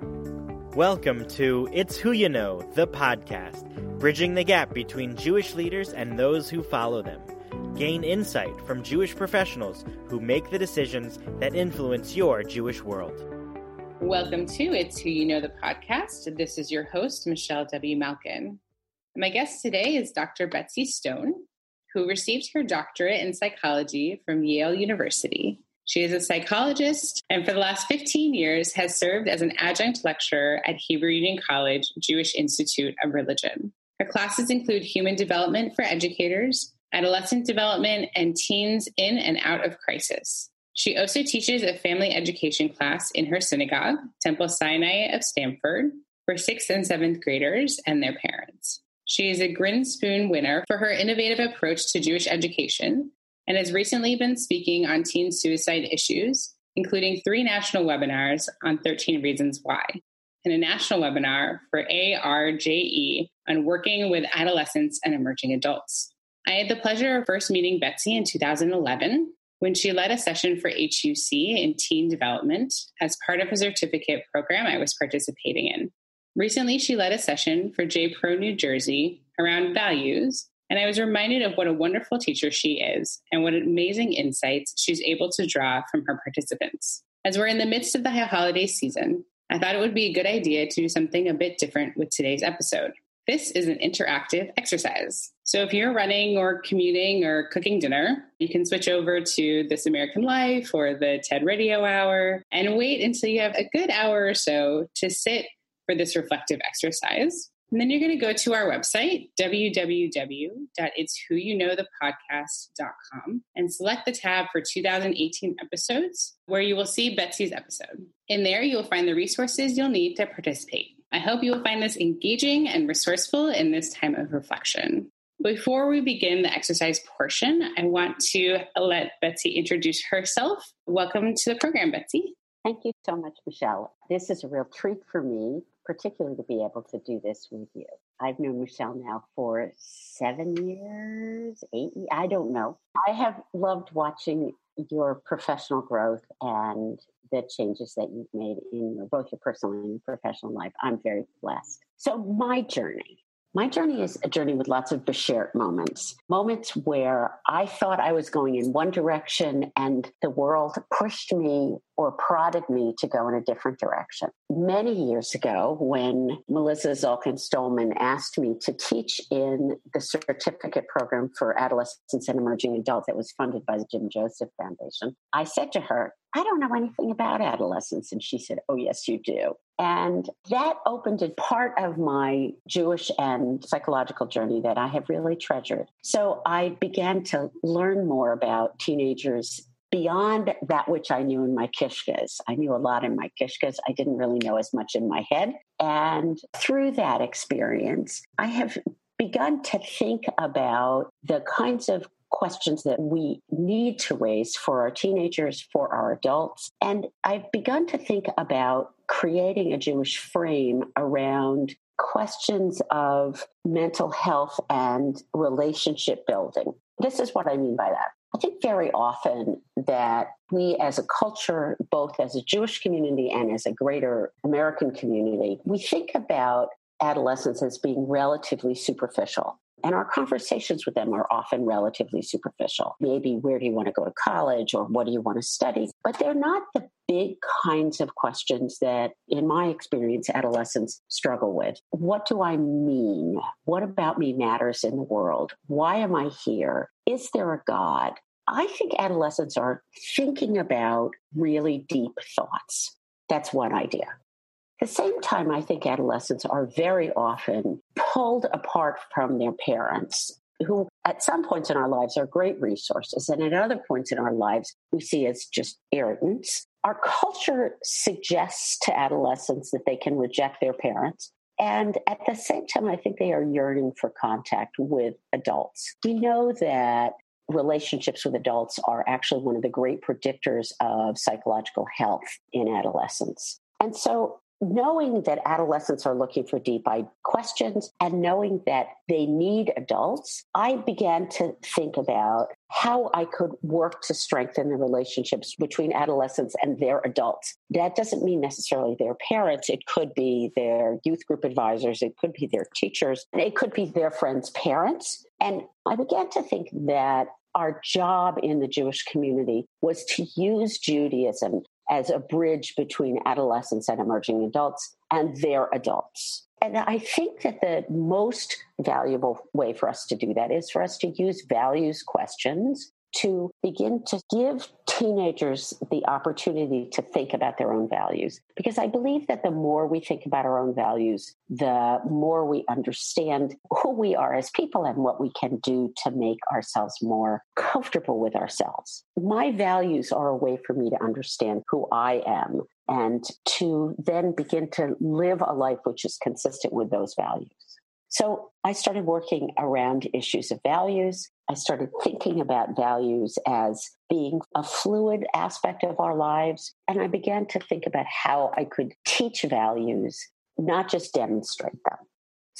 Welcome to It's Who You Know, the podcast, bridging the gap between Jewish leaders and those who follow them. Gain insight from Jewish professionals who make the decisions that influence your Jewish world. Welcome to It's Who You Know, the podcast. This is your host, Michelle W. Malkin. My guest today is Dr. Betsy Stone, who received her doctorate in psychology from Yale University. She is a psychologist and for the last 15 years has served as an adjunct lecturer at Hebrew Union College Jewish Institute of Religion. Her classes include human development for educators, adolescent development, and teens in and out of crisis. She also teaches a family education class in her synagogue, Temple Sinai of Stamford, for sixth and seventh graders and their parents. She is a Grinspoon winner for her innovative approach to Jewish education and has recently been speaking on teen suicide issues, including three national webinars on 13 Reasons Why, and a national webinar for ARJE on working with adolescents and emerging adults. I had the pleasure of first meeting Betsy in 2011 when she led a session for HUC in teen development as part of a certificate program I was participating in. Recently, she led a session for JPro New Jersey around values and I was reminded of what a wonderful teacher she is and what amazing insights she's able to draw from her participants. As we're in the midst of the holiday season, I thought it would be a good idea to do something a bit different with today's episode. This is an interactive exercise. So if you're running or commuting or cooking dinner, you can switch over to This American Life or the TED Radio Hour and wait until you have a good hour or so to sit for this reflective exercise. And then you're going to go to our website, www.itswhoyouknowthepodcast.com, and select the tab for 2018 episodes, where you will see Betsy's episode. In there, you'll find the resources you'll need to participate. I hope you will find this engaging and resourceful in this time of reflection. Before we begin the exercise portion, I want to let Betsy introduce herself. Welcome to the program, Betsy. Thank you so much, Michelle. This is a real treat for me particularly to be able to do this with you. I've known Michelle now for seven years, eight, I don't know. I have loved watching your professional growth and the changes that you've made in your, both your personal and your professional life. I'm very blessed. So, my journey my journey is a journey with lots of Beshert moments, moments where I thought I was going in one direction and the world pushed me or prodded me to go in a different direction. Many years ago, when Melissa Zalkin Stollman asked me to teach in the certificate program for adolescents and emerging adults that was funded by the Jim Joseph Foundation, I said to her, I don't know anything about adolescence. And she said, Oh, yes, you do. And that opened a part of my Jewish and psychological journey that I have really treasured. So I began to learn more about teenagers beyond that which I knew in my kishkas. I knew a lot in my kishkas. I didn't really know as much in my head. And through that experience, I have begun to think about the kinds of questions that we need to raise for our teenagers, for our adults. And I've begun to think about creating a Jewish frame around questions of mental health and relationship building. This is what I mean by that. I think very often that we as a culture, both as a Jewish community and as a greater American community, we think about adolescence as being relatively superficial. And our conversations with them are often relatively superficial. Maybe where do you want to go to college or what do you want to study? But they're not the big kinds of questions that, in my experience, adolescents struggle with. What do I mean? What about me matters in the world? Why am I here? Is there a God? I think adolescents are thinking about really deep thoughts. That's one idea. At the same time, I think adolescents are very often pulled apart from their parents, who at some points in our lives are great resources, and at other points in our lives we see as just irritants. Our culture suggests to adolescents that they can reject their parents. And at the same time, I think they are yearning for contact with adults. We know that relationships with adults are actually one of the great predictors of psychological health in adolescence. And so knowing that adolescents are looking for deep questions and knowing that they need adults, I began to think about how I could work to strengthen the relationships between adolescents and their adults. That doesn't mean necessarily their parents, it could be their youth group advisors, it could be their teachers, it could be their friends' parents. And I began to think that our job in the Jewish community was to use Judaism as a bridge between adolescents and emerging adults and their adults. And I think that the most valuable way for us to do that is for us to use values questions to begin to give teenagers the opportunity to think about their own values. Because I believe that the more we think about our own values, the more we understand who we are as people and what we can do to make ourselves more comfortable with ourselves. My values are a way for me to understand who I am and to then begin to live a life which is consistent with those values. So I started working around issues of values. I started thinking about values as being a fluid aspect of our lives. And I began to think about how I could teach values, not just demonstrate them.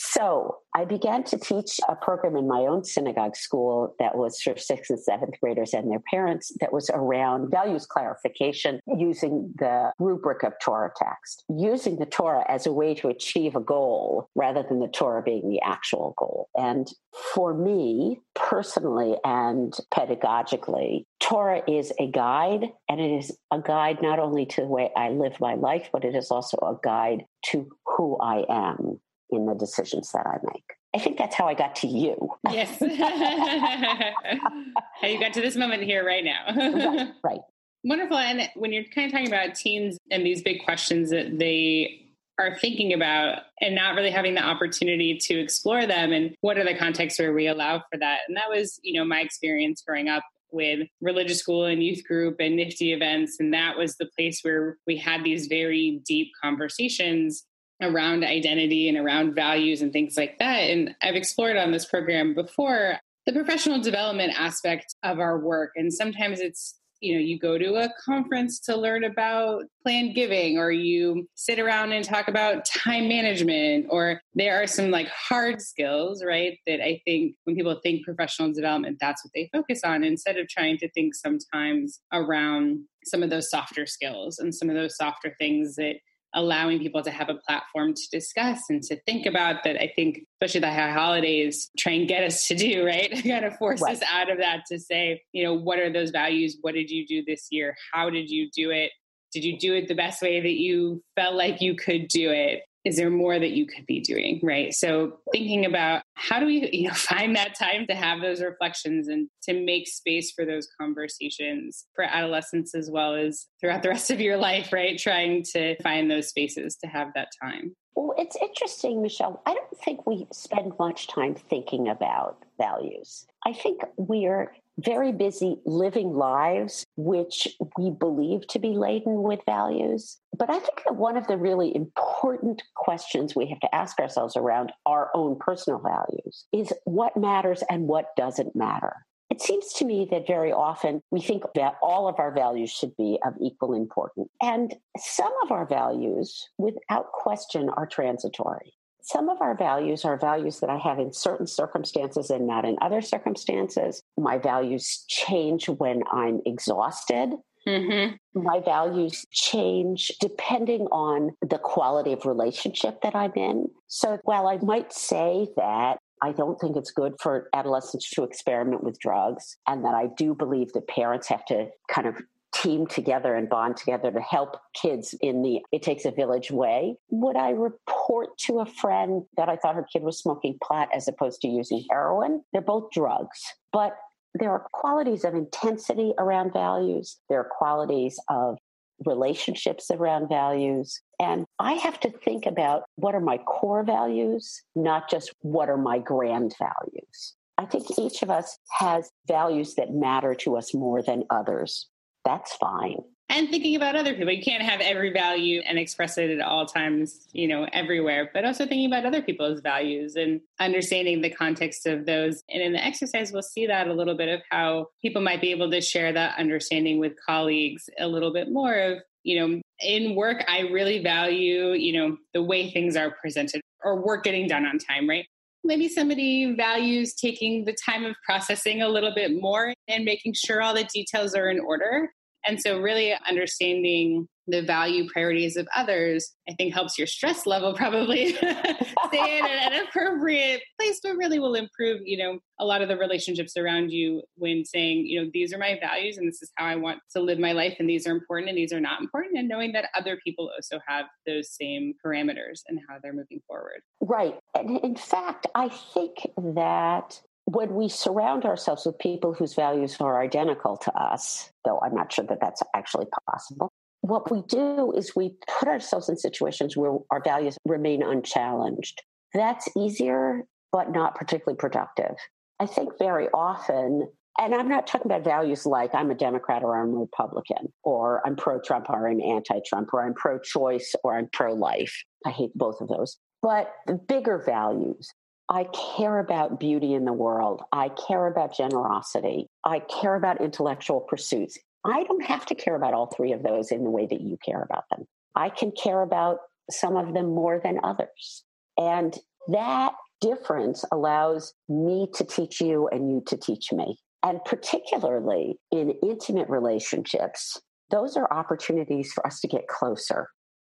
So I began to teach a program in my own synagogue school that was for sixth and seventh graders and their parents that was around values clarification using the rubric of Torah text, using the Torah as a way to achieve a goal rather than the Torah being the actual goal. And for me personally and pedagogically, Torah is a guide, and it is a guide not only to the way I live my life, but it is also a guide to who I am in the decisions that I make. I think that's how I got to you. Yes. how you got to this moment here right now. right, right. Wonderful. And when you're kind of talking about teens and these big questions that they are thinking about and not really having the opportunity to explore them and what are the contexts where we allow for that and that was you know my experience growing up with religious school and youth group and NFTY events and that was the place where we had these very deep conversations around identity and around values and things like that. And I've explored on this program before the professional development aspect of our work. And sometimes it's, you know, you go to a conference to learn about planned giving, or you sit around and talk about time management, or there are some like hard skills, right? That I think when people think professional development, that's what they focus on instead of trying to think sometimes around some of those softer skills and some of those softer things that allowing people to have a platform to discuss and to think about that i think especially the high holidays try and get us to do right? Kind of force right. us out of that to say you know what are those values? What did you do this year? How did you do it? Did you do it the best way that you felt like you could do it is there more that you could be doing right? So thinking about how do we you know find that time to have those reflections and to make space for those conversations for adolescents as well as throughout the rest of your life right? Trying to find those spaces to have that time. Well it's interesting michelle. I don't think we spend much time thinking about values. I think we're very busy living lives which we believe to be laden with values. But I think that one of the really important questions we have to ask ourselves around our own personal values is what matters and what doesn't matter. It seems to me that very often we think that all of our values should be of equal importance. And some of our values, without question, are transitory some of our values are values that I have in certain circumstances and not in other circumstances. My values change when I'm exhausted. Mm-hmm. My values change depending on the quality of relationship that I'm in. So while I might say that I don't think it's good for adolescents to experiment with drugs, and that I do believe that parents have to kind of team together and bond together to help kids in the it takes a village way would i report to a friend that i thought her kid was smoking pot as opposed to using heroin? They're both drugs but there are qualities of intensity around values. There are qualities of relationships around values. And i have to think about what are my core values not just what are my grand values. I think each of us has values that matter to us more than others that's fine. And thinking about other people. You can't have every value and express it at all times, you know, everywhere, but also thinking about other people's values and understanding the context of those. And in the exercise, we'll see that a little bit of how people might be able to share that understanding with colleagues a little bit more of you know, in work, I really value, you know, the way things are presented or work getting done on time, right? Maybe somebody values taking the time of processing a little bit more and making sure all the details are in order. And so, really understanding the value priorities of others, I think helps your stress level probably stay in an appropriate place, but really will improve, you know, a lot of the relationships around you when saying, you know, these are my values and this is how I want to live my life and these are important and these are not important and knowing that other people also have those same parameters and how they're moving forward. Right. And in fact, I think that when we surround ourselves with people whose values are identical to us, though I'm not sure that that's actually possible, what we do is we put ourselves in situations where our values remain unchallenged. That's easier, but not particularly productive. I think very often, and I'm not talking about values like I'm a Democrat or I'm a Republican, or I'm pro Trump or I'm anti Trump, or I'm pro choice or I'm pro life. I hate both of those. But the bigger values, I care about beauty in the world. I care about generosity. I care about intellectual pursuits. I don't have to care about all three of those in the way that you care about them. I can care about some of them more than others. And that difference allows me to teach you and you to teach me. And particularly in intimate relationships, those are opportunities for us to get closer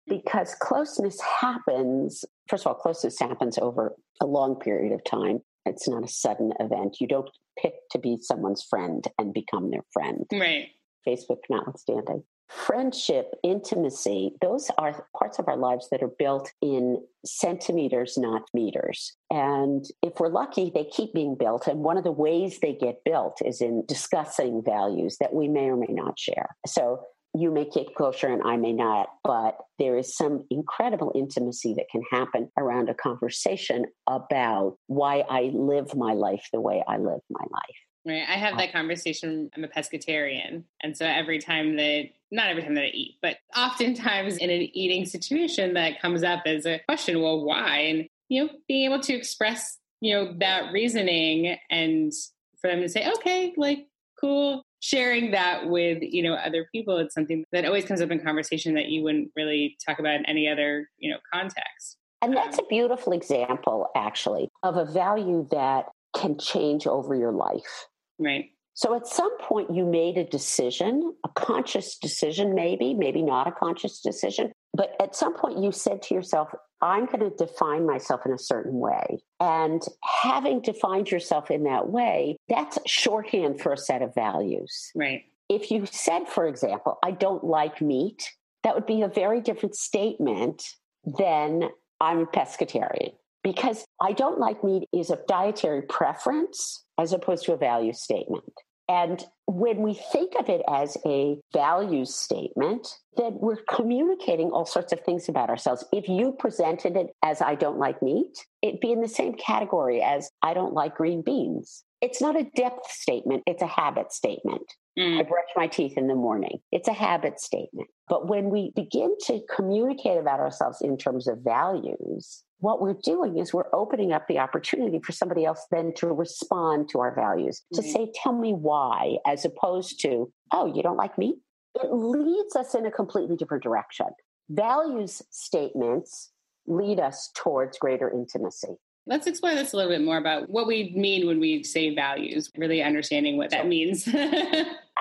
because closeness happens. First of all, closeness happens over a long period of time. It's not a sudden event. You don't pick to be someone's friend and become their friend. Right. Facebook notwithstanding. Friendship, intimacy, those are parts of our lives that are built in centimeters, not meters. And if we're lucky, they keep being built. And one of the ways they get built is in discussing values that we may or may not share. So you may get closer and I may not, but there is some incredible intimacy that can happen around a conversation about why I live my life the way I live my life. Right. I have uh, that conversation. I'm a pescatarian. And so every time that, not every time that I eat, but oftentimes in an eating situation that comes up as a question, well, why? And, you know, being able to express, you know, that reasoning and for them to say, okay, like, cool, sharing that with you know other people it's something that always comes up in conversation that you wouldn't really talk about in any other you know context. And that's um, a beautiful example actually of a value that can change over your life. Right. So at some point you made a decision a conscious decision maybe maybe not a conscious decision but at some point you said to yourself I'm going to define myself in a certain way. And having defined yourself in that way, that's shorthand for a set of values. Right. If you said, for example, I don't like meat, that would be a very different statement than I'm a pescatarian. Because I don't like meat is a dietary preference as opposed to a value statement. And when we think of it as a value statement, then we're communicating all sorts of things about ourselves. If you presented it as I don't like meat, it'd be in the same category as I don't like green beans. It's not a depth statement, it's a habit statement. Mm. I brush my teeth in the morning. It's a habit statement. But when we begin to communicate about ourselves in terms of values, what we're doing is we're opening up the opportunity for somebody else then to respond to our values, to mm-hmm. say, tell me why, as opposed to, oh, you don't like me? It leads us in a completely different direction. Values statements lead us towards greater intimacy. Let's explore this a little bit more about what we mean when we say values, really understanding what that means.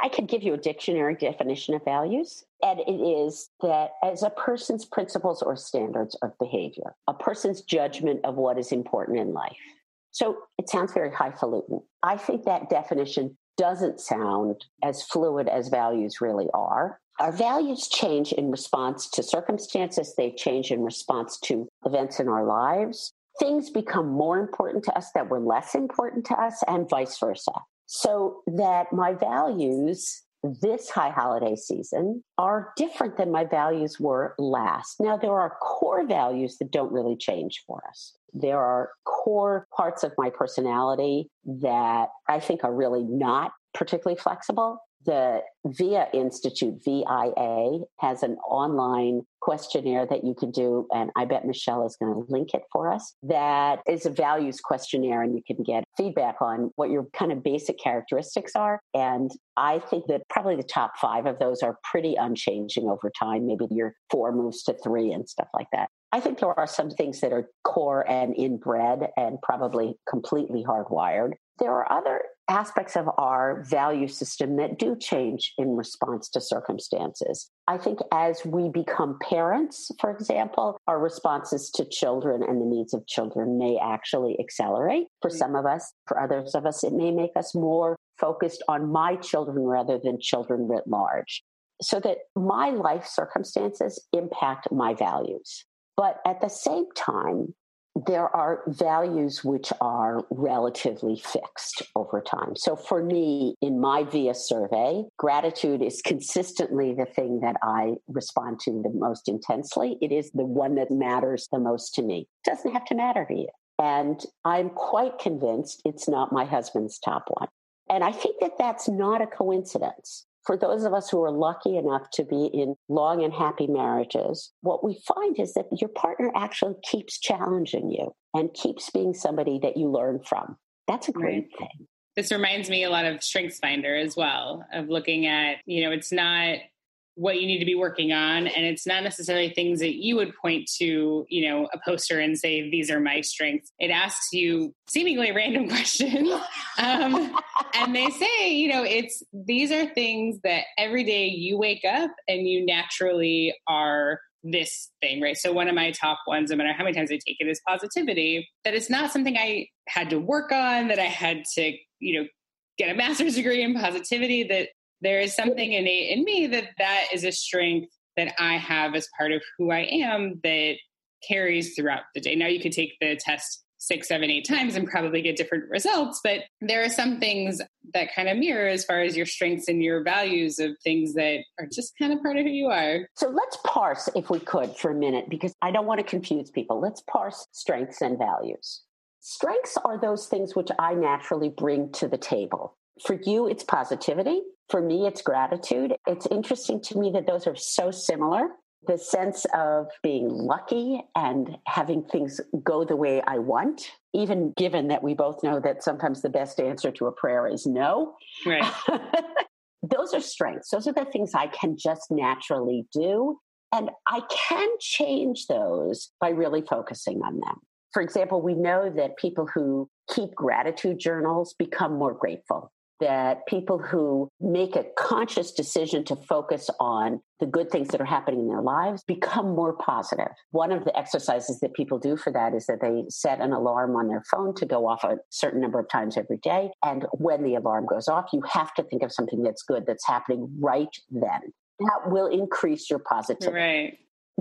I could give you a dictionary definition of values, and it is that as a person's principles or standards of behavior, a person's judgment of what is important in life. So it sounds very highfalutin. I think that definition doesn't sound as fluid as values really are. Our values change in response to circumstances, they change in response to events in our lives things become more important to us that were less important to us, and vice versa. So that my values this high holiday season are different than my values were last. Now, there are core values that don't really change for us. There are core parts of my personality that I think are really not particularly flexible. The VIA Institute, VIA, has an online questionnaire that you can do. And I bet Michelle is going to link it for us. That is a values questionnaire, and you can get feedback on what your kind of basic characteristics are. And I think that probably the top five of those are pretty unchanging over time. Maybe your four moves to three and stuff like that. I think there are some things that are core and inbred and probably completely hardwired. There are other aspects of our value system that do change in response to circumstances. I think as we become parents, for example, our responses to children and the needs of children may actually accelerate. For mm-hmm. some of us, for others of us, it may make us more focused on my children rather than children writ large. So that my life circumstances impact my values. But at the same time, there are values which are relatively fixed over time. So for me, in my VIA survey, gratitude is consistently the thing that I respond to the most intensely. It is the one that matters the most to me. It doesn't have to matter to you. And I'm quite convinced it's not my husband's top one. And I think that that's not a coincidence for those of us who are lucky enough to be in long and happy marriages, what we find is that your partner actually keeps challenging you and keeps being somebody that you learn from. That's a great right. thing. This reminds me a lot of Strengths Finder as well, of looking at, you know, it's not what you need to be working on and it's not necessarily things that you would point to you know a poster and say these are my strengths it asks you seemingly random questions um, and they say you know it's these are things that every day you wake up and you naturally are this thing, right? So one of my top ones, no matter how many times I take it, is positivity. That it's not something I had to work on, that I had to, you know, get a master's degree in positivity, that there is something innate in me that that is a strength that I have as part of who I am that carries throughout the day. Now you could take the test six, seven, eight times and probably get different results, but there are some things that kind of mirror as far as your strengths and your values of things that are just kind of part of who you are. So let's parse, if we could, for a minute, because I don't want to confuse people. Let's parse strengths and values. Strengths are those things which I naturally bring to the table. For you, it's positivity. For me, it's gratitude. It's interesting to me that those are so similar. The sense of being lucky and having things go the way I want, even given that we both know that sometimes the best answer to a prayer is no. Right. those are strengths. Those are the things I can just naturally do. And I can change those by really focusing on them. For example, we know that people who keep gratitude journals become more grateful that people who make a conscious decision to focus on the good things that are happening in their lives become more positive. One of the exercises that people do for that is that they set an alarm on their phone to go off a certain number of times every day. And when the alarm goes off, you have to think of something that's good that's happening right then. That will increase your positivity. Right.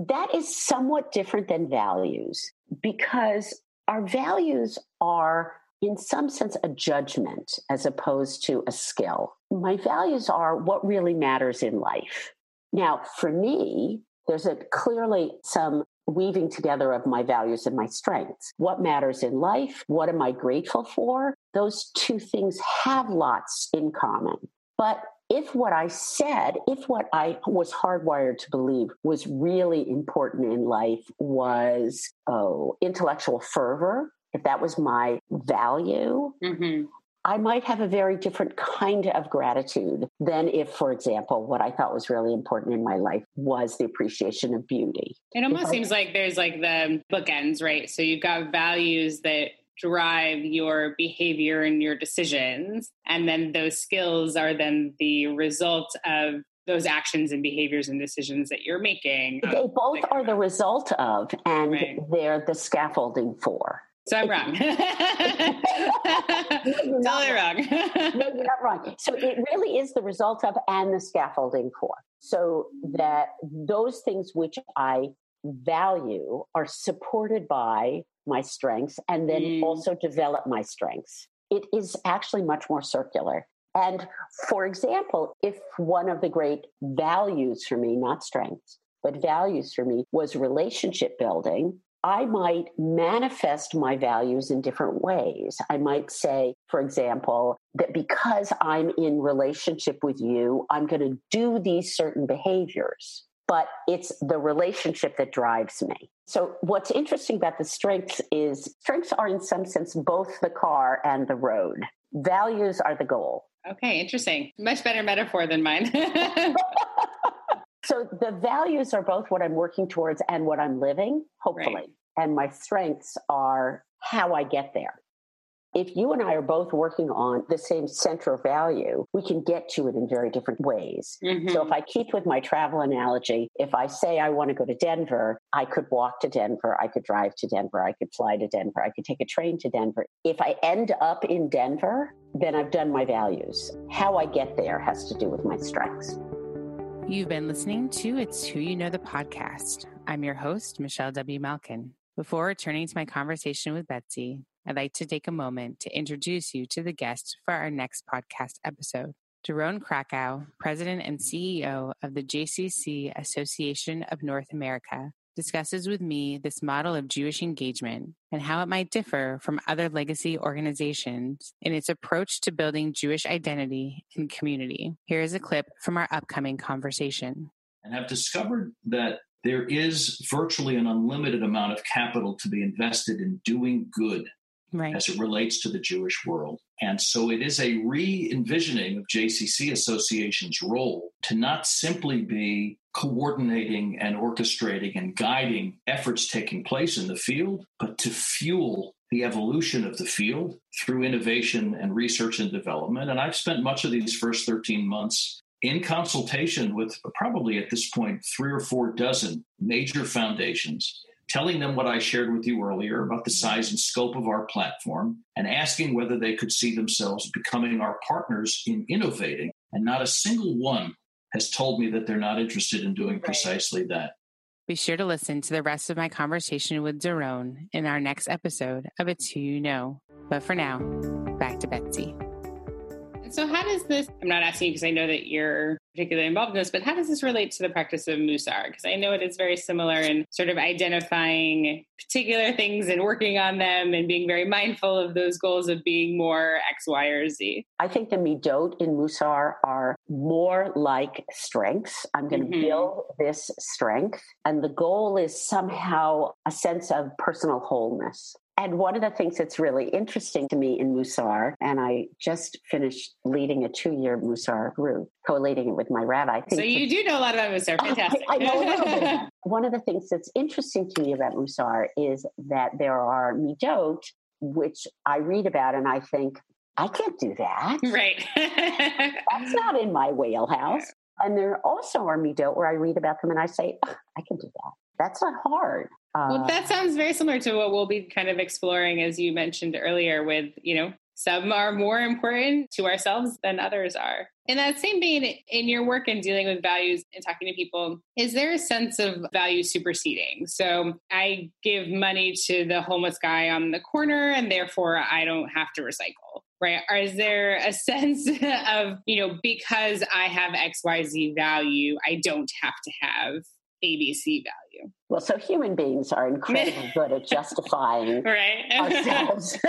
That is somewhat different than values because our values are in some sense, a judgment as opposed to a skill. My values are what really matters in life. Now, for me, there's a clearly some weaving together of my values and my strengths. What matters in life? What am I grateful for? Those two things have lots in common. But if what I said, if what I was hardwired to believe was really important in life was, oh, intellectual fervor, if that was my value, mm-hmm. I might have a very different kind of gratitude than if, for example, what I thought was really important in my life was the appreciation of beauty. It almost I, seems like there's like the bookends, right? So you've got values that drive your behavior and your decisions. And then those skills are then the result of those actions and behaviors and decisions that you're making. They both like, are the result of, and right. they're the scaffolding for. So I'm wrong. totally wrong. no, you're not wrong. So it really is the result of and the scaffolding for. So that those things which I value are supported by my strengths and then mm. also develop my strengths. It is actually much more circular. And for example, if one of the great values for me, not strengths, but values for me was relationship building, I might manifest my values in different ways. I might say, for example, that because I'm in relationship with you, I'm going to do these certain behaviors. But it's the relationship that drives me. So, what's interesting about the strengths is strengths are, in some sense, both the car and the road. Values are the goal. Okay, interesting. Much better metaphor than mine. so the values are both what I'm working towards and what I'm living, hopefully. Right. And my strengths are how I get there. If you and I are both working on the same central value, we can get to it in very different ways. Mm-hmm. So if I keep with my travel analogy, if I say I want to go to Denver, I could walk to Denver, I could drive to Denver, I could fly to Denver, I could take a train to Denver. If I end up in Denver, then I've done my values. How I get there has to do with my strengths. You've been listening to It's Who You Know the podcast. I'm your host, Michelle W. Malkin. Before returning to my conversation with Betsy, I'd like to take a moment to introduce you to the guest for our next podcast episode. Doron Krakow, President and CEO of the JCC Association of North America, discusses with me this model of Jewish engagement and how it might differ from other legacy organizations in its approach to building Jewish identity and community. Here is a clip from our upcoming conversation. And have discovered that there is virtually an unlimited amount of capital to be invested in doing good right. as it relates to the Jewish world. And so it is a re envisioning of JCC Association's role to not simply be coordinating and orchestrating and guiding efforts taking place in the field, but to fuel the evolution of the field through innovation and research and development. And I've spent much of these first 13 months in consultation with probably at this point three or four dozen major foundations telling them what I shared with you earlier about the size and scope of our platform and asking whether they could see themselves becoming our partners in innovating. And not a single one has told me that they're not interested in doing right. precisely that. Be sure to listen to the rest of my conversation with Doron in our next episode of It's Who You Know. But for now, back to Betsy. So, how does this? I'm not asking you because I know that you're particularly involved in this, but how does this relate to the practice of Musar? Because I know it is very similar in sort of identifying particular things and working on them and being very mindful of those goals of being more X, Y, or Z. I think the midot in Musar are more like strengths. I'm going to mm-hmm. build this strength, and the goal is somehow a sense of personal wholeness. And one of the things that's really interesting to me in Musar, and I just finished leading a two year Musar group, co leading it with my rabbi. So you do know a lot about Musar. Fantastic. I, I know a little bit. One of the things that's interesting to me about Musar is that there are midot, which I read about and I think, I can't do that. Right. that's not in my wheelhouse. And there also are midot where I read about them and I say, oh, I can do that. That's not hard. Uh, well, that sounds very similar to what we'll be kind of exploring, as you mentioned earlier, with, you know, some are more important to ourselves than others are. In that same vein, in your work and dealing with values and talking to people, is there a sense of value superseding? So I give money to the homeless guy on the corner, and therefore I don't have to recycle right? Or is there a sense of, you know, because I have XYZ value, I don't have to have ABC value. Well, so human beings are incredibly good at justifying right. ourselves.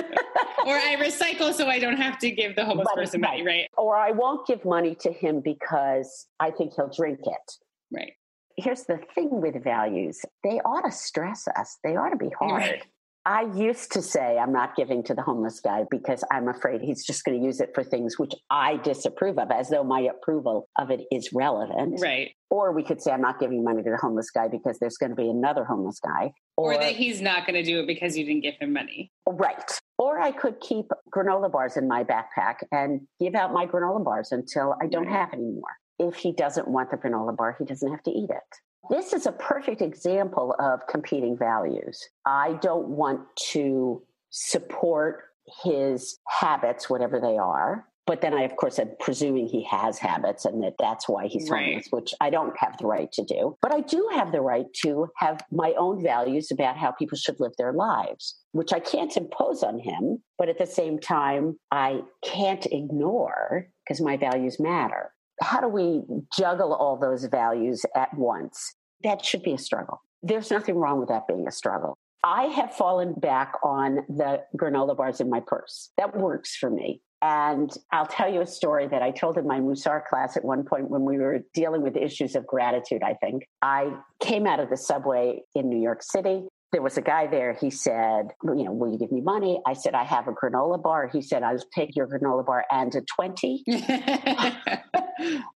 or I recycle so I don't have to give the homeless person money, right? Or I won't give money to him because I think he'll drink it. Right. Here's the thing with values they ought to stress us, they ought to be hard. Right. I used to say I'm not giving to the homeless guy because I'm afraid he's just going to use it for things which I disapprove of, as though my approval of it is relevant. Right. Or we could say I'm not giving money to the homeless guy because there's going to be another homeless guy. Or, or that he's not going to do it because you didn't give him money. Right. Or I could keep granola bars in my backpack and give out my granola bars until I don't have any more. If he doesn't want the granola bar, he doesn't have to eat it. This is a perfect example of competing values. I don't want to support his habits, whatever they are. But then I, of course, am presuming he has habits and that that's why he's right. homeless, which I don't have the right to do. But I do have the right to have my own values about how people should live their lives, which I can't impose on him. But at the same time, I can't ignore because my values matter how do we juggle all those values at once? That should be a struggle. There's nothing wrong with that being a struggle. I have fallen back on the granola bars in my purse. That works for me. And I'll tell you a story that I told in my Mussar class at one point when we were dealing with issues of gratitude, I think. I came out of the subway in New York City. There was a guy there. He said, You know, will you give me money? I said, I have a granola bar. He said, I'll take your granola bar and a 20. and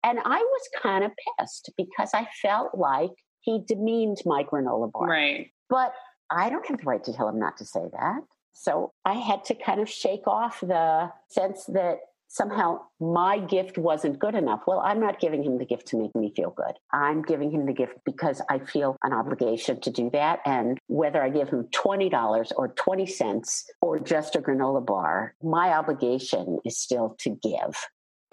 I was kind of pissed because I felt like he demeaned my granola bar. Right. But I don't have the right to tell him not to say that. So I had to kind of shake off the sense that somehow my gift wasn't good enough. Well, I'm not giving him the gift to make me feel good. I'm giving him the gift because I feel an obligation to do that. And whether I give him $20 or 20 cents or just a granola bar, my obligation is still to give.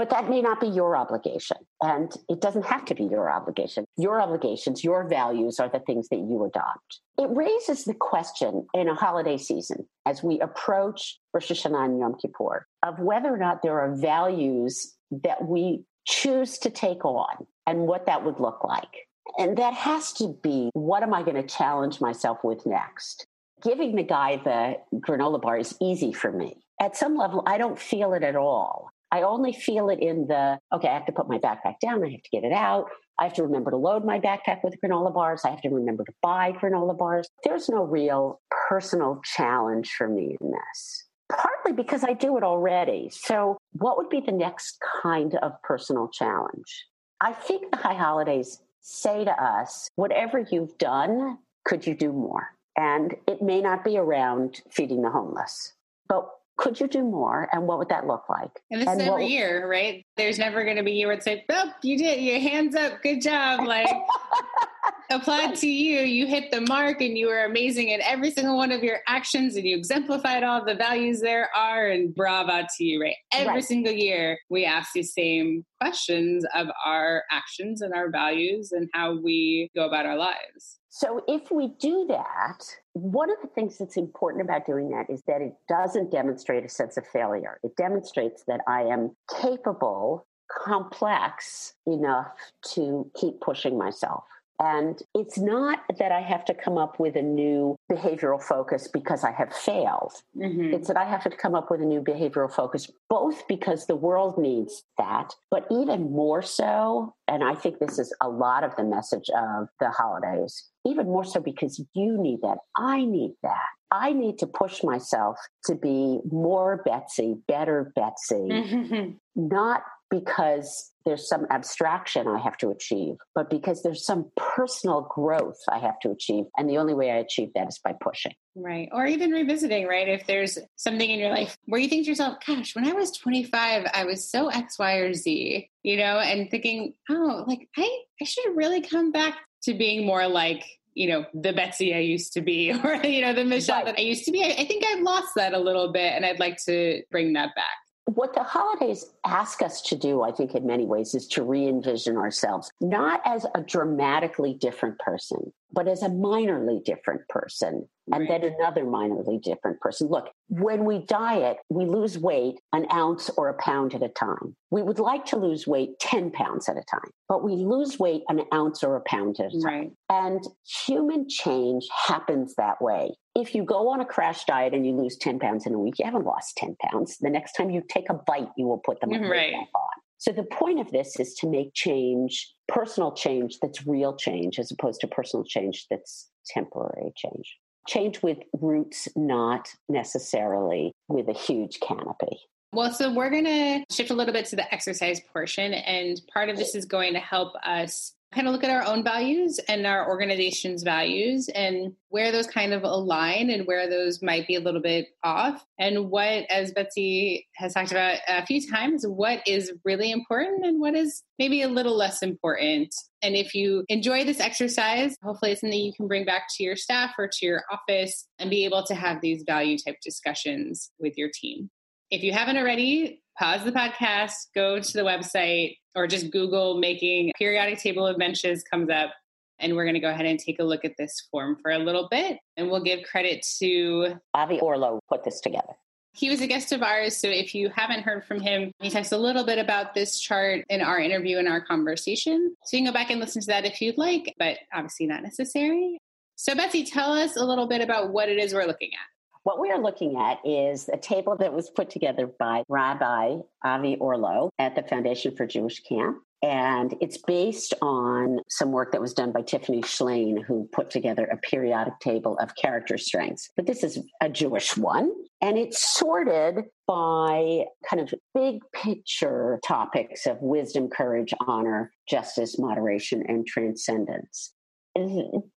But that may not be your obligation. And it doesn't have to be your obligation. Your obligations, your values are the things that you adopt. It raises the question in a holiday season as we approach Rosh Hashanah and Yom Kippur of whether or not there are values that we choose to take on and what that would look like. And that has to be what am I going to challenge myself with next? Giving the guy the granola bar is easy for me. At some level, I don't feel it at all. I only feel it in the okay, I have to put my backpack down, I have to get it out. I have to remember to load my backpack with granola bars. I have to remember to buy granola bars. There's no real personal challenge for me in this, partly because I do it already. So, what would be the next kind of personal challenge? I think the high holidays say to us, whatever you've done, could you do more? And it may not be around feeding the homeless, but could you do more? And what would that look like? And this and is every what, year right? There's never going to be a year where it's like oh you did your hands up good job. Like applied to you you hit the mark and you were amazing in every single one of your actions and you exemplified all the values there are and brava to you right? Every right. single year we ask these same questions of our actions and our values and how we go about our lives. So, if we do that, one of the things that's important about doing that is that it doesn't demonstrate a sense of failure. It demonstrates that I am capable, complex enough to keep pushing myself. And it's not that I have to come up with a new behavioral focus because I have failed. Mm-hmm. It's that I have to come up with a new behavioral focus, both because the world needs that, but even more so, and I think this is a lot of the message of the holidays, even more so because you need that. I need that. I need to push myself to be more Betsy, better Betsy, mm-hmm. not because there's some abstraction I have to achieve, but because there's some personal growth I have to achieve. And the only way I achieve that is by pushing. Right. Or even revisiting, right? If there's something in your life where you think to yourself, gosh, when I was 25, I was so X, Y, or Z, you know, and thinking, oh, like I, I should really come back to being more like you know the betsy i used to be or you know the michelle right. that i used to be I, I think i've lost that a little bit and i'd like to bring that back what the holidays ask us to do, I think, in many ways, is to re envision ourselves, not as a dramatically different person, but as a minorly different person, and right. then another minorly different person. Look, when we diet, we lose weight an ounce or a pound at a time. We would like to lose weight 10 pounds at a time, but we lose weight an ounce or a pound at a time. Right. And human change happens that way. If you go on a crash diet and you lose 10 pounds in a week, you haven't lost 10 pounds. The next time you take a bite, you will put them right. back on. So the point of this is to make change, personal change that's real change, as opposed to personal change that's temporary change. Change with roots, not necessarily with a huge canopy. Well, so we're going to shift a little bit to the exercise portion. And part of this is going to help us kind of look at our own values and our organization's values and where those kind of align and where those might be a little bit off. And what, as Betsy has talked about a few times, what is really important and what is maybe a little less important. And if you enjoy this exercise, hopefully it's something you can bring back to your staff or to your office and be able to have these value type discussions with your team. If you haven't already, pause the podcast, go to the website, or just Google making periodic table of benches comes up. And we're going to go ahead and take a look at this form for a little bit. And we'll give credit to Avi Orlow put this together. He was a guest of ours. So if you haven't heard from him, he talks a little bit about this chart in our interview and our conversation. So you can go back and listen to that if you'd like, but obviously not necessary. So, Betsy, tell us a little bit about what it is we're looking at. What we are looking at is a table that was put together by Rabbi Avi Orlow at the Foundation for Jewish Camp. And it's based on some work that was done by Tiffany Shlain, who put together a periodic table of character strengths. But this is a Jewish one. And it's sorted by kind of big picture topics of wisdom, courage, honor, justice, moderation, and transcendence.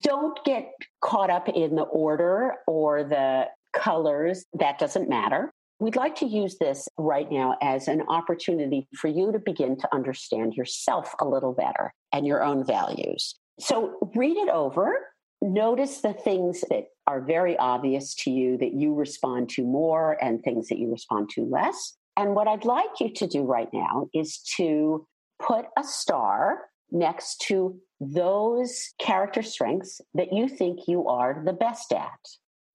Don't get caught up in the order or the colors. That doesn't matter. We'd like to use this right now as an opportunity for you to begin to understand yourself a little better and your own values. So read it over. Notice the things that are very obvious to you that you respond to more and things that you respond to less. And what I'd like you to do right now is to put a star next to those character strengths that you think you are the best at.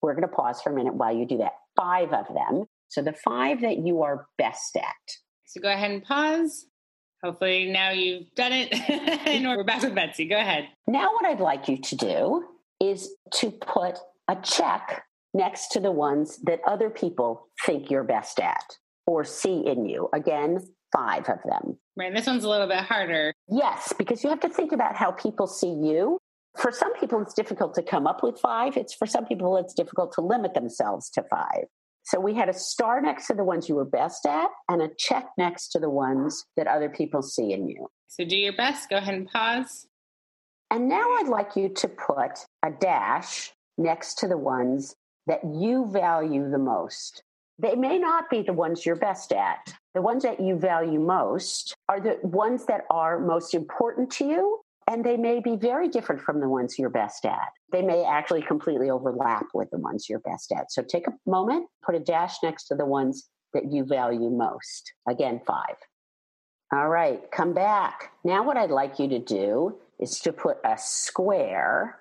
We're going to pause for a minute while you do that. Five of them. So the five that you are best at. So go ahead and pause. Hopefully now you've done it. and we're back with Betsy. Go ahead. Now, what I'd like you to do is to put a check next to the ones that other people think you're best at or see in you. Again, five of them. Right. This one's a little bit harder. Yes, because you have to think about how people see you. For some people, it's difficult to come up with five. It's for some people, it's difficult to limit themselves to five. So we had a star next to the ones you were best at and a check next to the ones that other people see in you. So do your best. Go ahead and pause. And now I'd like you to put a dash next to the ones that you value the most. They may not be the ones you're best at. The ones that you value most are the ones that are most important to you and they may be very different from the ones you're best at. They may actually completely overlap with the ones you're best at. So take a moment, put a dash next to the ones that you value most. Again, five. All right, come back. Now, what I'd like you to do is to put a square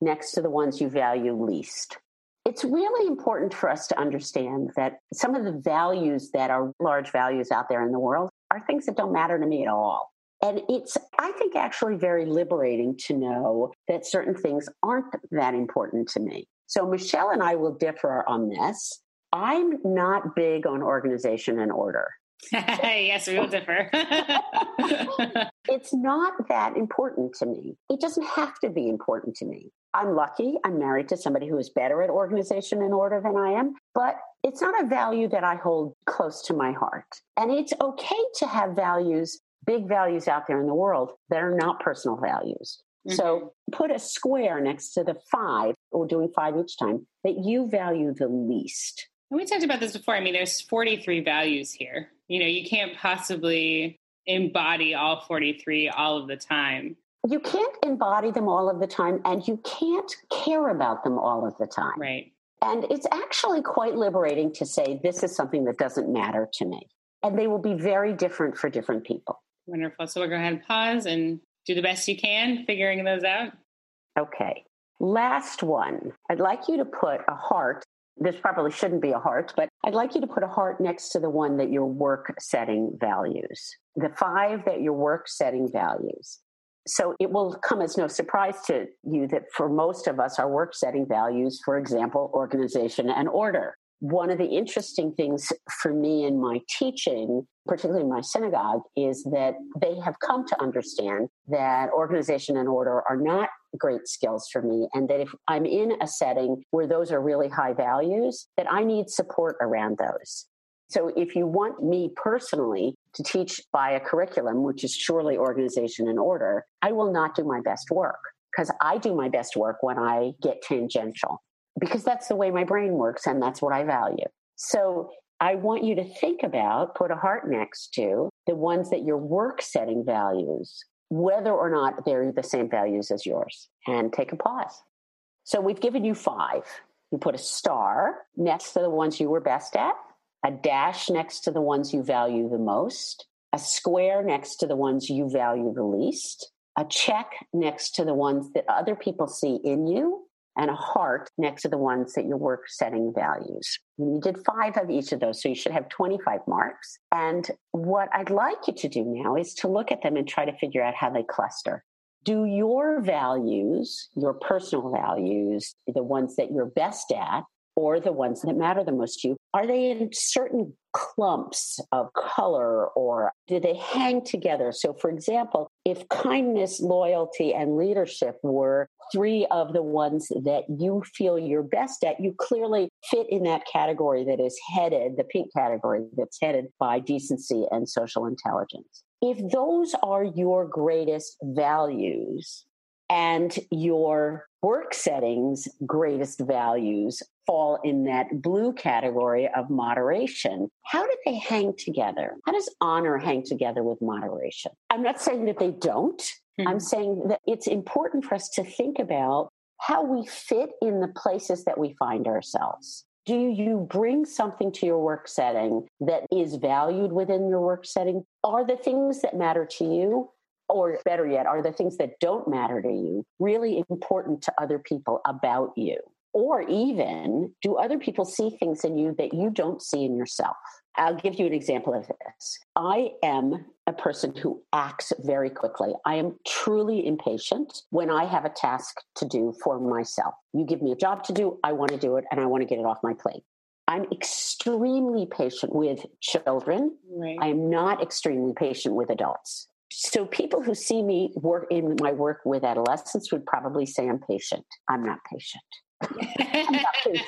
next to the ones you value least. It's really important for us to understand that some of the values that are large values out there in the world are things that don't matter to me at all. And it's, I think, actually very liberating to know that certain things aren't that important to me. So Michelle and I will differ on this. I'm not big on organization and order. yes, we will differ. it's not that important to me. It doesn't have to be important to me. I'm lucky. I'm married to somebody who is better at organization and order than I am, but it's not a value that I hold close to my heart. And it's okay to have values big values out there in the world that are not personal values. Mm-hmm. So put a square next to the five, or doing five each time, that you value the least. And we talked about this before. I mean, there's 43 values here. You know, you can't possibly embody all 43 all of the time. You can't embody them all of the time, and you can't care about them all of the time. Right. And it's actually quite liberating to say, this is something that doesn't matter to me. And they will be very different for different people. Wonderful. So we'll go ahead and pause and do the best you can figuring those out. Okay. Last one. I'd like you to put a heart. This probably shouldn't be a heart, but I'd like you to put a heart next to the one that your work setting values, the five that your work setting values. So it will come as no surprise to you that for most of us, our work setting values, for example, organization and order one of the interesting things for me in my teaching, particularly in my synagogue, is that they have come to understand that organization and order are not great skills for me and that if i'm in a setting where those are really high values that i need support around those. So if you want me personally to teach by a curriculum which is surely organization and order i will not do my best work because i do my best work when i get tangential because that's the way my brain works and that's what I value. So I want you to think about, put a heart next to the ones that your work setting values, whether or not they're the same values as yours, and take a pause. So we've given you five. You put a star next to the ones you were best at, a dash next to the ones you value the most, a square next to the ones you value the least, a check next to the ones that other people see in you, and a heart next to the ones that your work setting values. You did five of each of those, so you should have 25 marks. And what I'd like you to do now is to look at them and try to figure out how they cluster. do your values, your personal values, the ones that you're best at, or the ones that matter the most to you, are they in certain clumps of color or do they hang together? So, for example, if kindness, loyalty, and leadership were three of the ones that you feel you're best at, you clearly fit in that category that is headed, the pink category that's headed by decency and social intelligence. If those are your greatest values, and your work settings greatest values fall in that blue category of moderation. How do they hang together? How does honor hang together with moderation? I'm not saying that they don't. Mm-hmm. I'm saying that it's important for us to think about how we fit in the places that we find ourselves. Do you bring something to your work setting that is valued within your work setting? Are the things that matter to you or better yet, are the things that don't matter to you really important to other people about you? Or even, do other people see things in you that you don't see in yourself? I'll give you an example of this. I am a person who acts very quickly. I am truly impatient when I have a task to do for myself. You give me a job to do, I want to do it, and I want to get it off my plate. I'm extremely patient with children. Right. I am not extremely patient with adults. So people who see me work in my work with adolescents would probably say I'm patient. I'm not patient.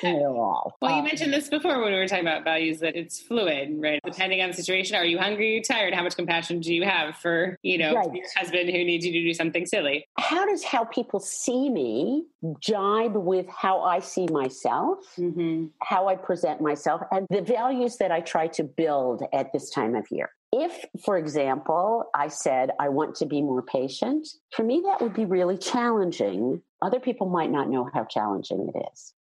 at all. well, you um, mentioned this before when we were talking about values that it's fluid, right? Depending on the situation, are you hungry? Are you tired? How much compassion do you have for, you know, right. your husband who needs you to do something silly? How does how people see me jibe with how I see myself, mm-hmm. how I present myself, and the values that I try to build at this time of year? If, for example, I said, I want to be more patient, for me, that would be really challenging. Other people might not know how challenging it is.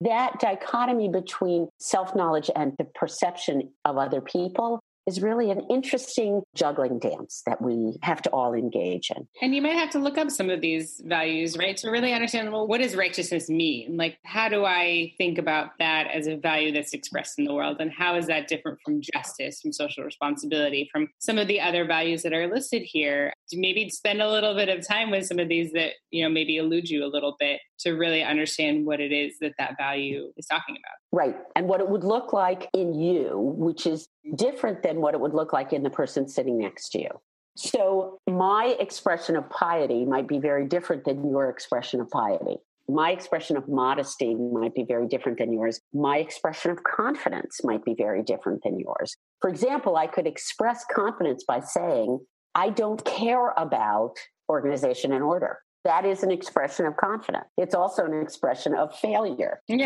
That dichotomy between self knowledge and the perception of other people is really an interesting juggling dance that we have to all engage in. And you might have to look up some of these values, right? To really understand, well, what does righteousness mean? Like, how do I think about that as a value that's expressed in the world? And how is that different from justice, from social responsibility, from some of the other values that are listed here? Maybe spend a little bit of time with some of these that, you know, maybe elude you a little bit to really understand what it is that that value is talking about. Right. And what it would look like in you, which is different than what it would look like in the person sitting next to you. So, my expression of piety might be very different than your expression of piety. My expression of modesty might be very different than yours. My expression of confidence might be very different than yours. For example, I could express confidence by saying, I don't care about organization and order that is an expression of confidence. It's also an expression of failure. Not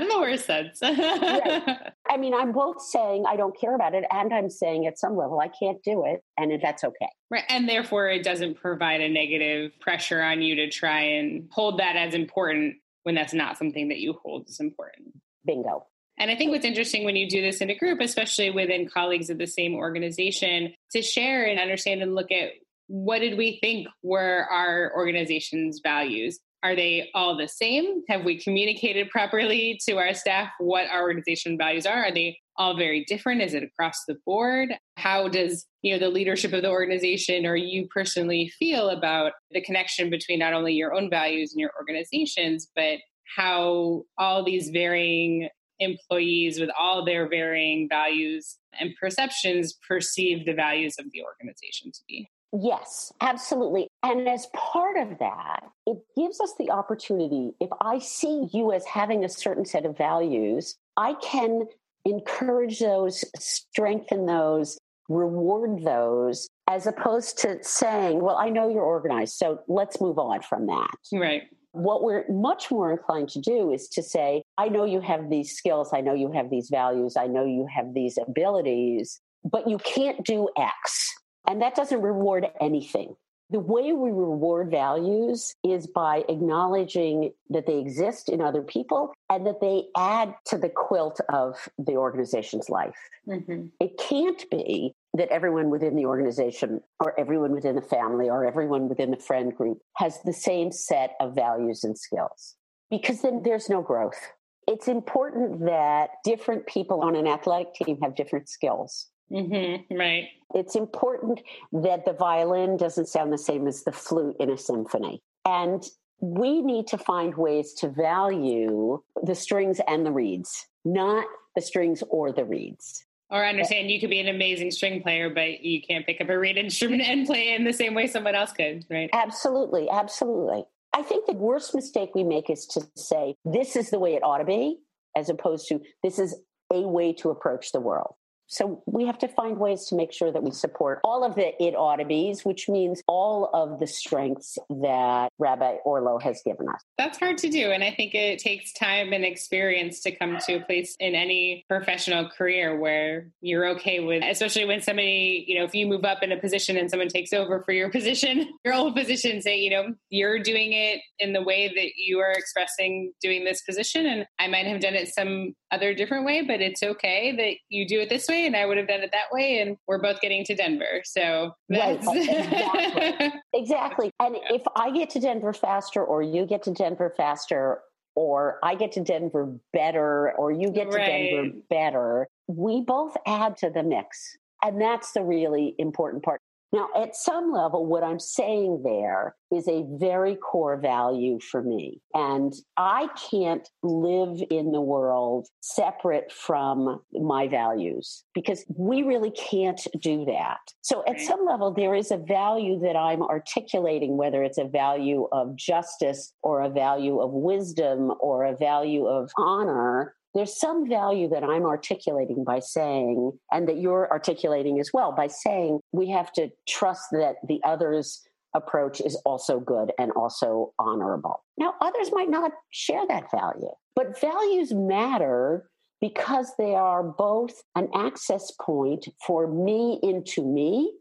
in the worst sense. right. I mean, I'm both saying I don't care about it, and I'm saying at some level I can't do it, and that's okay. Right. And therefore, it doesn't provide a negative pressure on you to try and hold that as important when that's not something that you hold as important. Bingo. And I think what's interesting when you do this in a group, especially within colleagues of the same organization, to share and understand and look at what did we think were our organization's values? Are they all the same? Have we communicated properly to our staff what our organization values are? Are they all very different? Is it across the board? How does you know the leadership of the organization or you personally feel about the connection between not only your own values and your organizations, but how all these varying employees with all their varying values and perceptions perceive the values of the organization to be? Yes, absolutely. And as part of that, it gives us the opportunity. If I see you as having a certain set of values, I can encourage those, strengthen those, reward those, as opposed to saying, well, I know you're organized, so let's move on from that. Right. What we're much more inclined to do is to say, I know you have these skills, I know you have these values, I know you have these abilities, but you can't do X and that doesn't reward anything. The way we reward values is by acknowledging that they exist in other people and that they add to the quilt of the organization's life. Mm-hmm. It can't be that everyone within the organization or everyone within the family or everyone within the friend group has the same set of values and skills because then there's no growth. It's important that different people on an athletic team have different skills Mm-hmm, right. It's important that the violin doesn't sound the same as the flute in a symphony. And we need to find ways to value the strings and the reeds, not the strings or the reeds. Or understand you could be an amazing string player, but you can't pick up a reed instrument and play it in the same way someone else could, right? Absolutely, absolutely. I think the worst mistake we make is to say, this is the way it ought to be, as opposed to this is a way to approach the world. So we have to find ways to make sure that we support all of the it ought to be's, which means all of the strengths that Rabbi Orlow has given us. That's hard to do. And I think it takes time and experience to come to a place in any professional career where you're okay with, especially when somebody, you know, if you move up in a position and someone takes over for your position, your old position, say, you know, you're doing it in the way that you are expressing doing this position. And I might have done it some other different way, but it's okay that you do it this way and I would have done it that way. And we're both getting to Denver. So right. exactly. exactly. And yeah. if I get to Denver faster or you get to Denver faster, or I get to Denver better, or you get to. Denver better, we both add to the mix. And that's the really important part. Now, at some level, what I'm saying there is a very core value for me. And I can't live in the world separate from my values because we really can't do that. So, at some level, there is a value that I'm articulating, whether it's a value of justice or a value of wisdom or a value of honor there's some value that I'm articulating by saying, and that you're articulating as well, by saying we have to trust that the other's approach is also good and also honorable. Now, others might not share that value, but values matter because they are both an access point for me into me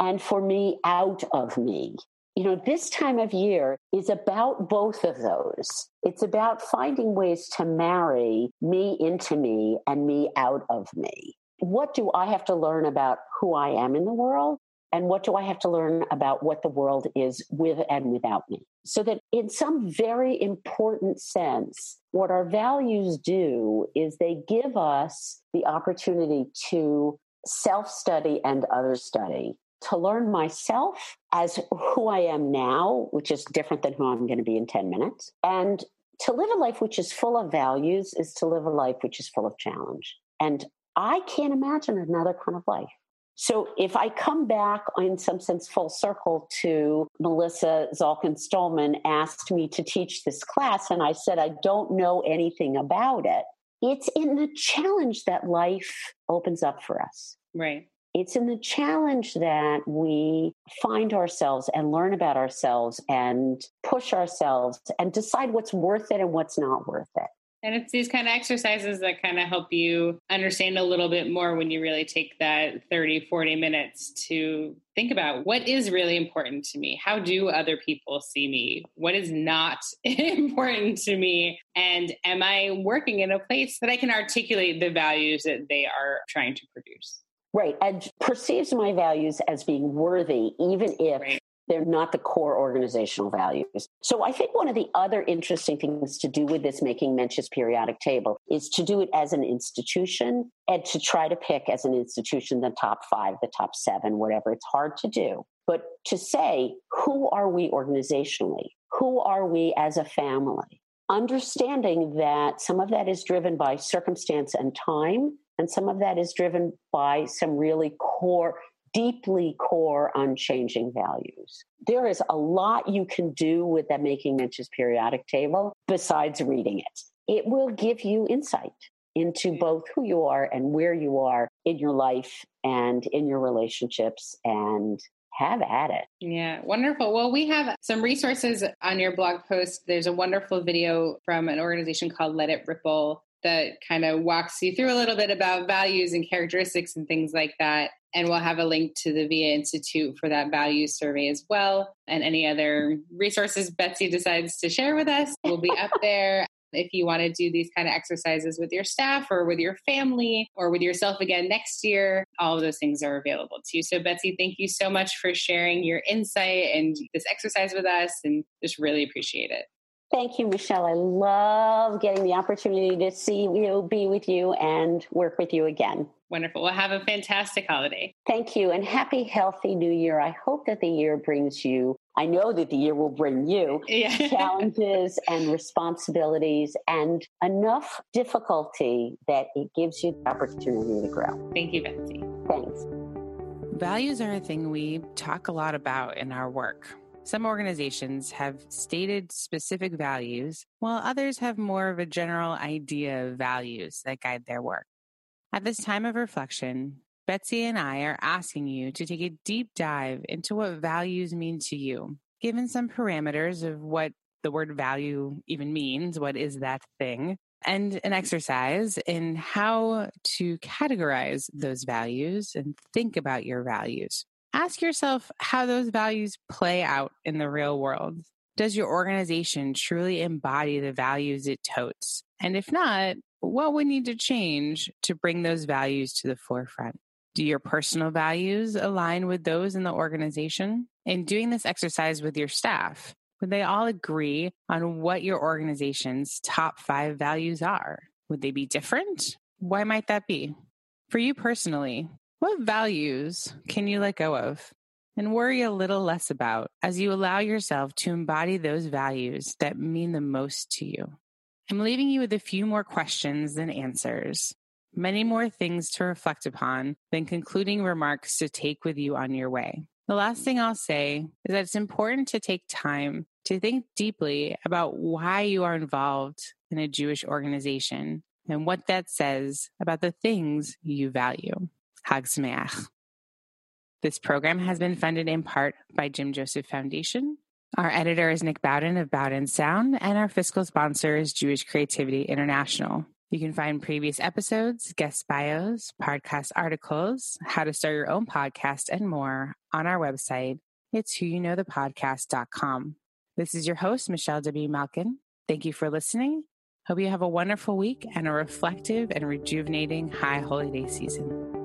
and for me out of me you know, this time of year is about both of those. It's about finding ways to marry me into me and me out of me. What do I have to learn about who I am in the world? And what do I have to learn about what the world is with and without me? So that in some very important sense, what our values do is they give us the opportunity to self study and other study to learn myself as who I am now, which is different than who I'm going to be in 10 minutes. And to live a life which is full of values is to live a life which is full of challenge. And I can't imagine another kind of life. So if I come back in some sense full circle to Melissa Zalkin Stollman asked me to teach this class, and I said, I don't know anything about it. It's in the challenge that life opens up for us. Right. It's in the challenge that we find ourselves and learn about ourselves and push ourselves and decide what's worth it and what's not worth it. And it's these kind of exercises that kind of help you understand a little bit more when you really take that 30, 40 minutes to think about what is really important to me. How do other people see me? What is not important to me? And am I working in a place that I can articulate the values that they are trying to produce? Right. And perceives my values as being worthy, even if right. they're not the core organizational values. So I think one of the other interesting things to do with this making Mensches periodic table is to do it as an institution and to try to pick as an institution the top five, the top seven, whatever. It's hard to do. But to say, who are we organizationally? Who are we as a family? Understanding that some of that is driven by circumstance and time, and some of that is driven by some really core, deeply core, unchanging values. There is a lot you can do with that Making Mensches periodic table besides reading it. It will give you insight into both who you are and where you are in your life and in your relationships and have at it. Yeah, wonderful. Well, we have some resources on your blog post. There's a wonderful video from an organization called Let It Ripple that kind of walks you through a little bit about values and characteristics and things like that. And we'll have a link to the VIA Institute for that values survey as well. And any other resources Betsy decides to share with us will be up there. If you want to do these kind of exercises with your staff or with your family or with yourself again next year, all of those things are available to you. So, Betsy, thank you so much for sharing your insight and this exercise with us and just really appreciate it. Thank you, Michelle. I love getting the opportunity to see you, be with you, and work with you again. Wonderful. Well, have a fantastic holiday. Thank you. And happy, healthy new year. I hope that the year brings you, I know that the year will bring you yeah. challenges and responsibilities and enough difficulty that it gives you the opportunity to grow. Thank you, Betsy. Thanks. Values are a thing we talk a lot about in our work. Some organizations have stated specific values, while others have more of a general idea of values that guide their work. At this time of reflection, Betsy and I are asking you to take a deep dive into what values mean to you, given some parameters of what the word value even means, what is that thing, and an exercise in how to categorize those values and think about your values. Ask yourself how those values play out in the real world. Does your organization truly embody the values it totes? And if not, what would need to change to bring those values to the forefront? Do your personal values align with those in the organization? In doing this exercise with your staff, would they all agree on what your organization's top five values are? Would they be different? Why might that be? For you personally, what values can you let go of and worry a little less about as you allow yourself to embody those values that mean the most to you? I'm leaving you with a few more questions than answers, many more things to reflect upon than concluding remarks to take with you on your way. The last thing I'll say is that it's important to take time to think deeply about why you are involved in a Jewish organization and what that says about the things you value. Hag Sameach. This program has been funded in part by Jim Joseph Foundation our editor is Nick Bowden of Bowden Sound, and our fiscal sponsor is Jewish Creativity International. You can find previous episodes, guest bios, podcast articles, how to start your own podcast, and more on our website. It's whoyouknowthepodcast.com. This is your host, Michelle W. Malkin. Thank you for listening. Hope you have a wonderful week and a reflective and rejuvenating high holiday season.